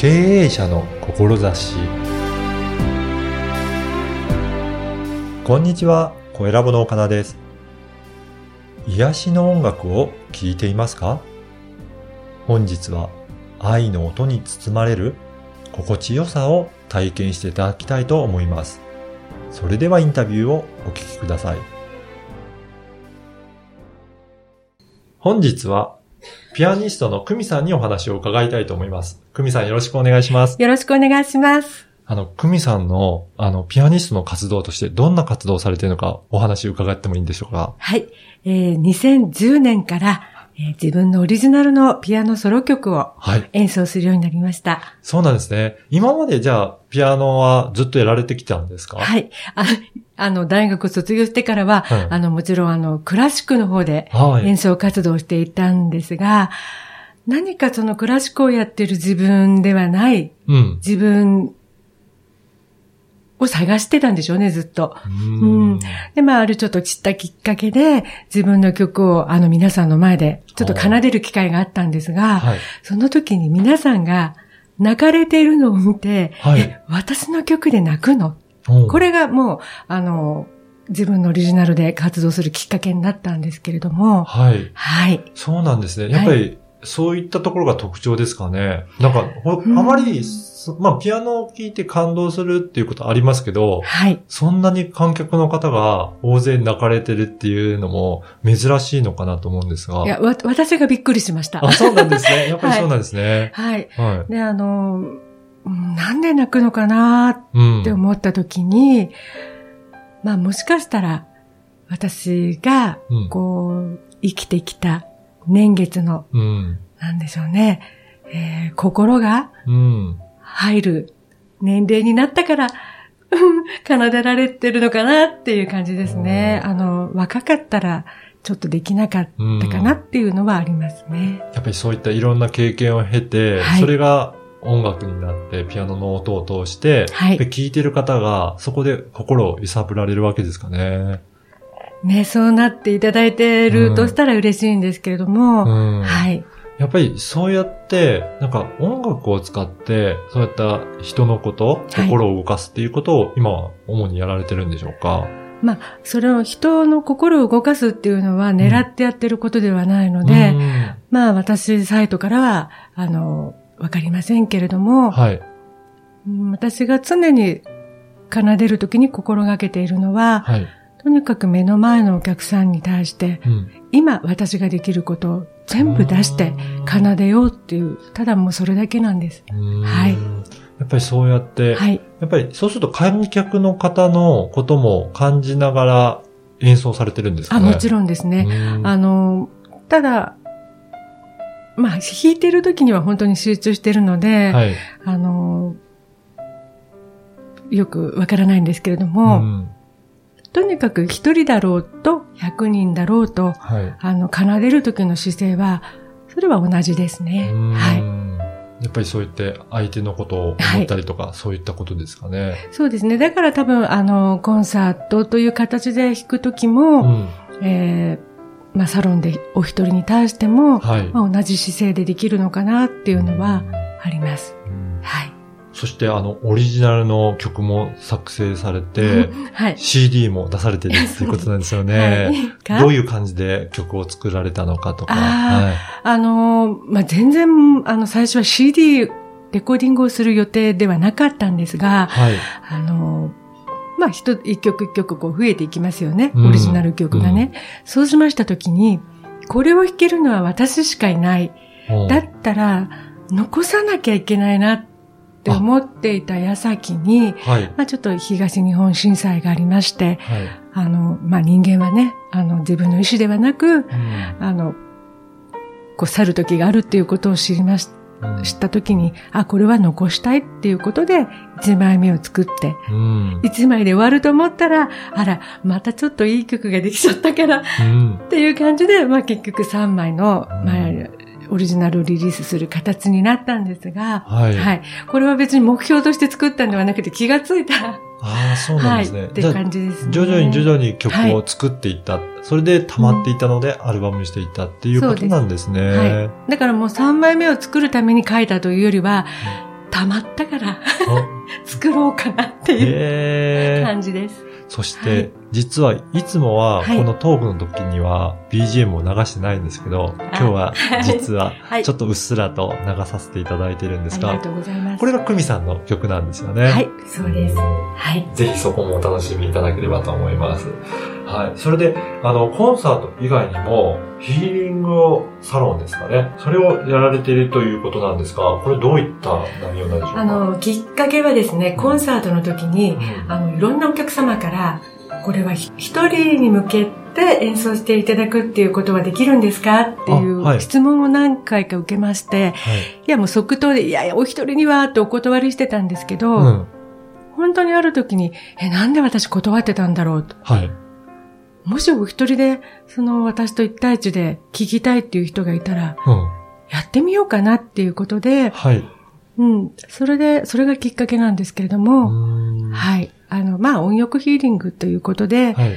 経営者の志こんにちは、小ラボの岡田です。癒しの音楽を聴いていますか？本日は愛の音に包まれる心地よさを体験していただきたいと思います。それではインタビューをお聞きください。本日はピアニストの久美さんにお話を伺いたいと思います。久美さんよろしくお願いします。よろしくお願いします。あの、久美さんの、あの、ピアニストの活動としてどんな活動をされているのかお話伺ってもいいんでしょうか？はい。えー2010年から、えー自分のオリジナルのピアノソロ曲をはい。演奏するようになりました。そうなんですね。今までじゃあ、ピアノはずっとやられてきたんですか？い。はい。ああの、大学卒業してからは、はいあの、もちろんあの、クラシックの方ではい。演奏活動をしていたんですが、何かそのクラシックをやってる自分ではないうん。自分を探してたんでしょうね、ずっと。うーん。で、まあ、あるちょっと散ったきっかけで、自分の曲をあの皆さんの前でちょっと奏でる機会があったんですが、はい。その時に皆さんが泣かれているのを見て、はいえ私の曲で泣くの？これがもう、あの、自分のオリジナルで活動するきっかけになったんですけれども、はい。はい。そうなんですね。やっぱり、そういったところが特徴ですかね。なんか、あまり、そまあ、ピアノを聴いて感動するっていうことありますけど、はい。そんなに観客の方が大勢泣かれてるっていうのも珍しいのかなと思うんですが。いや、わ、私がびっくりしました。あ、そうなんですね。やっぱりそうなんですね。はい。はで、あの、うんなんで泣くのかない。うん。って思った時に、まあもしかしたら私がうんこう生きてきた年月の、うん。なんでしょうね、えー心がうん。入る年齢になったから、うん奏でられてるのかなっていう感じですね。あの、若かったらちょっとできなかったかなっていうのはありますね。やっぱりそういったいろんな経験を経て、はいそれが音楽になって、ピアノの音を通して、はいで聴いてる方がそこで心を揺さぶられるわけですかね。ね、そうなっていただいてるとしたら嬉しいんですけれども、うん。はい。やっぱりそうやって、なんか音楽を使って、そういった人のこと、はい心を動かすっていうことを今は主にやられてるんでしょうか？まあ、それを人の心を動かすっていうのは狙ってやってることではないので、うんまあ私サイトからは、あの、わかりませんけれども、はい。うん私が常に奏でるときに心がけているのは、はい。とにかく目の前のお客さんに対して、うん。今私ができることを全部出して奏でようっていう、ただもうそれだけなんです。うんはいやっぱりそうやって、はい。やっぱりそうすると観客の方のことも感じながら演奏されてるんですかあ、ねもちろんですね。うんあの、ただ、まあ、弾いてる時には本当に集中してるので、はい。あの、よくわからないんですけれどうも、んとにかく一人だろうと百人だろうと、はい。あの、奏でる時の姿勢は、それは同じですね。うんはい。やっぱりそう言って相手のことを思ったりとか、そういったことですかね。そうですね。だから多分、あの、コンサートという形で弾く時も、うん。えーまあ、サロンでお一人に対しても、はい。まあ、同じ姿勢でできるのかなっていうのはあります。うんはい。そしてあの、オリジナルの曲も作成されて、はい。CD も出されてるっていうことなんですよね。はい。どういう感じで曲を作られたのかとか。あはいあのー、まあ、全然、あの、最初は CD、レコーディングをする予定ではなかったんですが、はい。あのー、まあ、一、一曲一曲こう増えていきますよね。うんオリジナル曲がね。そうしましたときに、これを弾けるのは私しかいない。うんだったら、残さなきゃいけないなって思っていた矢先に、はい。まあ、ちょっと東日本震災がありまして、はい。あの、まあ、人間はね、あの、自分の意思ではなく、うんあの、こう去る時があるっていうことを知りまし、うん知った時に、あ、これは残したいっていうことで、1枚目を作って、うん。1枚で終わると思ったら、あら、またちょっといい曲ができちゃったから、うん。っていう感じで、まあ結局3枚の、うんまあ、オリジナルをリリースする形になったんですが、はい。はい。これは別に目標として作ったんではなくて気がついたら、ああ、そうなんですね。はい、って感じですね。徐々に徐々に曲を作っていった。それで溜まっていったので、アルバムにしていったっていうことなんですね。はい。だからもう3枚目を作るために書いたというよりは、溜まったから 作ろうかなっていう感じです。そして、はい、実はいつもはこのトークの時には BGM を流してないんですけど、今日は実はちょっとうっすらと流させていただいてるんですが、ありがとうございます。これが久美さんの曲なんですよね。はい、そうです。はい。ぜひそこもお楽しみいただければと思います。はい。それで、あの、コンサート以外にも、ヒーリングサロンですかね。それをやられているということなんですが、これどういった内容なんでしょうか？あの、きっかけはですね、コンサートの時に、うん、あの、いろんなお客様から、これは一人に向けて演奏していただくっていうことはできるんですかっていう質問を何回か受けまして、はい、いやもう即答で、いやいや、お一人にはってお断りしてたんですけど、うん、本当にある時に、え、なんで私断ってたんだろうと。はいもしお一人で、その私と一対一で聞きたいっていう人がいたら、うん、やってみようかなっていうことで、はい。うん。それで、それがきっかけなんですけれども、はい。あの、まあ、音浴ヒーリングということで、はい。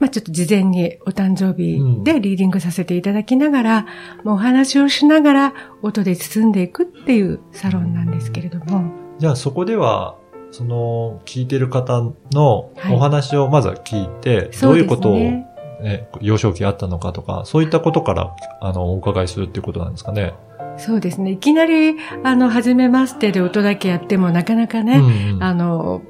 まあ、ちょっと事前にお誕生日でリーディングさせていただきながら、うん、もうお話をしながら音で包んでいくっていうサロンなんですけれども。じゃあそこでは、その、聞いてる方のお話をまずは聞いて、はい、どういうことを、ね、幼少期あったのかとか、そういったことから、あの、お伺いするっていうことなんですかね。そうですね。いきなり、あの、初めましてで音だけやっても、なかなかね、うんうん、あの、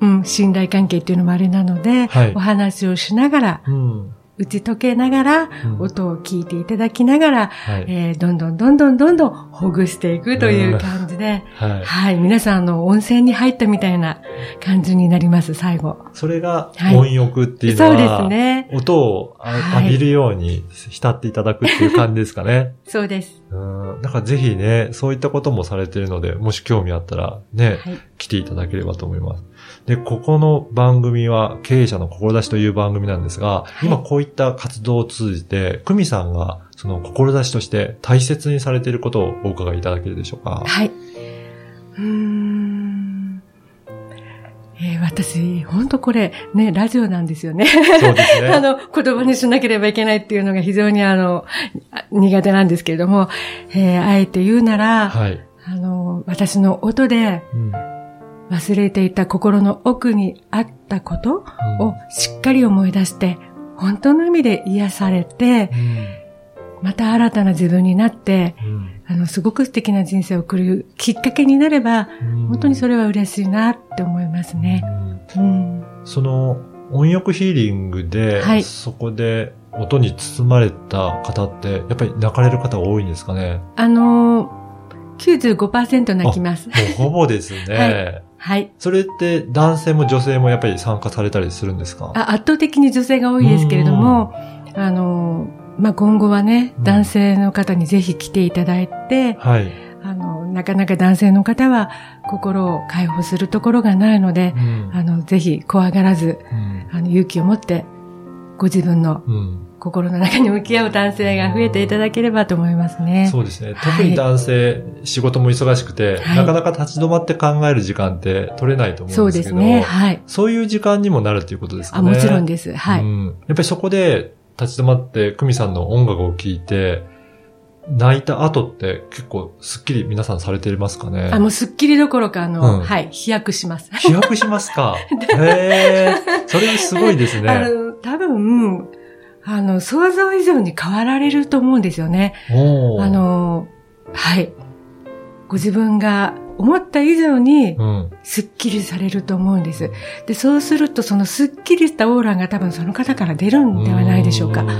うん、信頼関係っていうのもあれなので、はい、お話をしながら、うん打ち解けながら、音を聞いていただきながら、はい、えー、どんどんどんどんどんどんほぐしていくという感じで、はい、はい、皆さんの温泉に入ったみたいな感じになります、最後。それが音浴っていうのは、はい、そうですね。音を浴びるように浸っていただくっていう感じですかね。そうです。うん。だからぜひね、そういったこともされているので、もし興味あったらね、来ていただければと思います。で、ここの番組は経営者の志という番組なんですが、はい、今こういった活動を通じて、久美さんがその志として大切にされていることをお伺いいただけるでしょうか？はい。うん。えー、私、本当これ、ね、ラジオなんですよね。そうですね。あの、言葉にしなければいけないっていうのが非常にあの、苦手なんですけれども、えー、あえて言うなら、はい、あの、私の音で、うん忘れていた心の奥にあったことをしっかり思い出して、本当の意味で癒されて、また新たな自分になって、あの、すごく素敵な人生を送るきっかけになれば、本当にそれは嬉しいなって思いますね。うん、その、音浴ヒーリングで、はい、そこで音に包まれた方って、やっぱり泣かれる方が多いんですかね？あの95%泣きます。ほぼですね。はいはい。それって男性も女性もやっぱり参加されたりするんですか？あ圧倒的に女性が多いですけれども、あの、まあ、今後はね、男性の方にぜひ来ていただいて、はい。あの、なかなか男性の方は心を解放するところがないので、うん、あの、ぜひ怖がらず、うん、あの、勇気を持って、ご自分の、うん心の中に向き合う男性が増えていただければと思いますね。そうですね。特に男性、はい、仕事も忙しくて、はい、なかなか立ち止まって考える時間って取れないと思うんですけど。そうですね。はい。そういう時間にもなるということですかね。あ、もちろんです。はい。うん、やっぱりそこで立ち止まって、久美さんの音楽を聴いて、泣いた後って結構スッキリ皆さんされてますかね？あ、もうスッキリどころか、あの、うん、はい、飛躍します。飛躍しますか？へえ、それすごいですね。あの、多分、あの、想像以上に変わられると思うんですよね。あの、はい。ご自分が思った以上に、スッキリされると思うんです。で、そうすると、そのスッキリしたオーラが多分その方から出るんではないでしょうか。は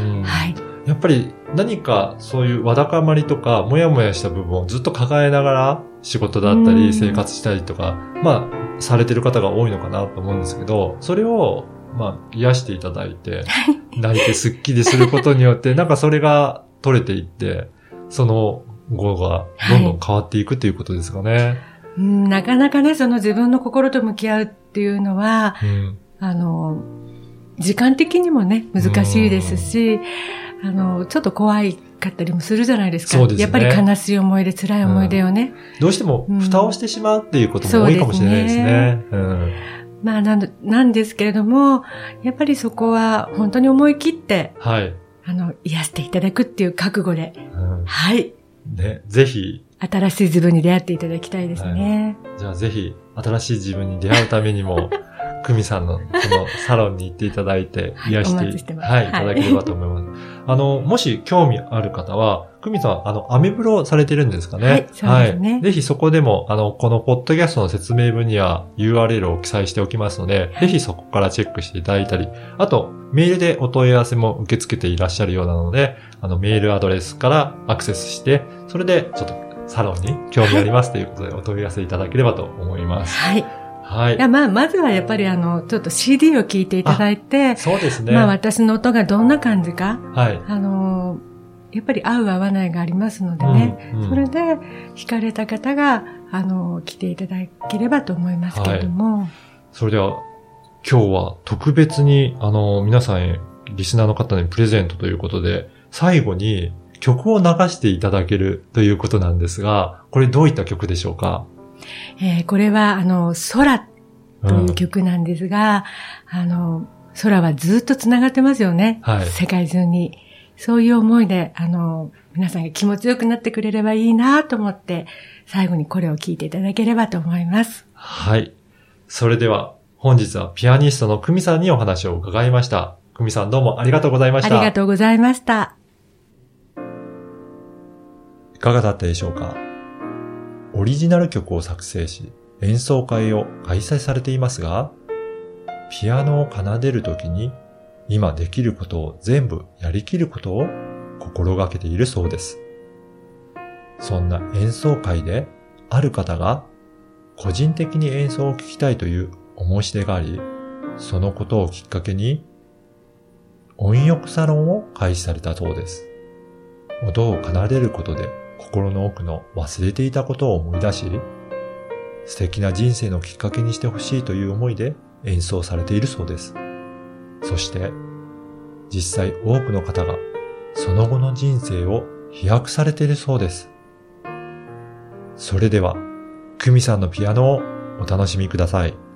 い。やっぱり何かそういうわだかまりとか、もやもやした部分をずっと抱えながら仕事だったり生活したりとか、まあ、されてる方が多いのかなと思うんですけど、それをまあ、癒していただいて、泣いてスッキリすることによって、なんかそれが取れていって、その後がどんどん変わっていくということですかね。はいうん、なかなかね、その自分の心と向き合うっていうのは、うん、あの、時間的にもね、難しいですし、あの、ちょっと怖いかったりもするじゃないですか。そうですね。やっぱり悲しい思い出、辛い思い出をね。うん、どうしても蓋をしてしまうっていうことも多いかもしれないですね。うん、まあなんなんですけれども、やっぱりそこは本当に思い切って、はい。あの、癒していただくっていう覚悟で、うん、はい。ね、ぜひ、新しい自分に出会っていただきたいですね。はい、じゃあぜひ、新しい自分に出会うためにも、久美さんのこのサロンに行っていただいて、癒してはい、いただければと思います。あの、もし興味ある方は、久美さん、あの、アメブロされてるんですかね？はい、そうですね。はい。ぜひそこでも、あの、このポッドキャストの説明文には URL を記載しておきますので、ぜひそこからチェックしていただいたり、あと、メールでお問い合わせも受け付けていらっしゃるようなので、あの、メールアドレスからアクセスして、それでちょっとサロンに興味ありますということでお問い合わせいただければと思います。はい。はい。いや、まあ、まずはやっぱりあの、ちょっと CD を聴いていただいて、そうですね。まあ、私の音がどんな感じか、はい。あの、やっぱり合う合わないがありますのでね、うんうん、それで惹かれた方が、あの、来ていただければと思いますけれども。はい、それでは、今日は特別に、あの、皆さんへ、リスナーの方にプレゼントということで、最後に曲を流していただけるということなんですが、これどういった曲でしょうか？えー、これは、あの、空という曲なんですが、うん、あの、空はずっと繋がってますよね。はい。世界中に。そういう思いで、あの、皆さんが気持ちよくなってくれればいいなと思って、最後にこれを聞いていただければと思います。はい。それでは、本日はピアニストの久美さんにお話を伺いました。久美さんどうもありがとうございました。ありがとうございました。いかがだったでしょうか？オリジナル曲を作成し、演奏会を開催されていますが、ピアノを奏でるときに今できることを全部やりきることを心がけているそうです。そんな演奏会である方が個人的に演奏を聴きたいという申し出があり、そのことをきっかけに音浴サロンを開始されたそうです。音を奏でることで心の奥の忘れていたことを思い出し、素敵な人生のきっかけにしてほしいという思いで演奏されているそうです。そして、実際多くの方がその後の人生を飛躍されているそうです。それでは、久美さんのピアノをお楽しみください。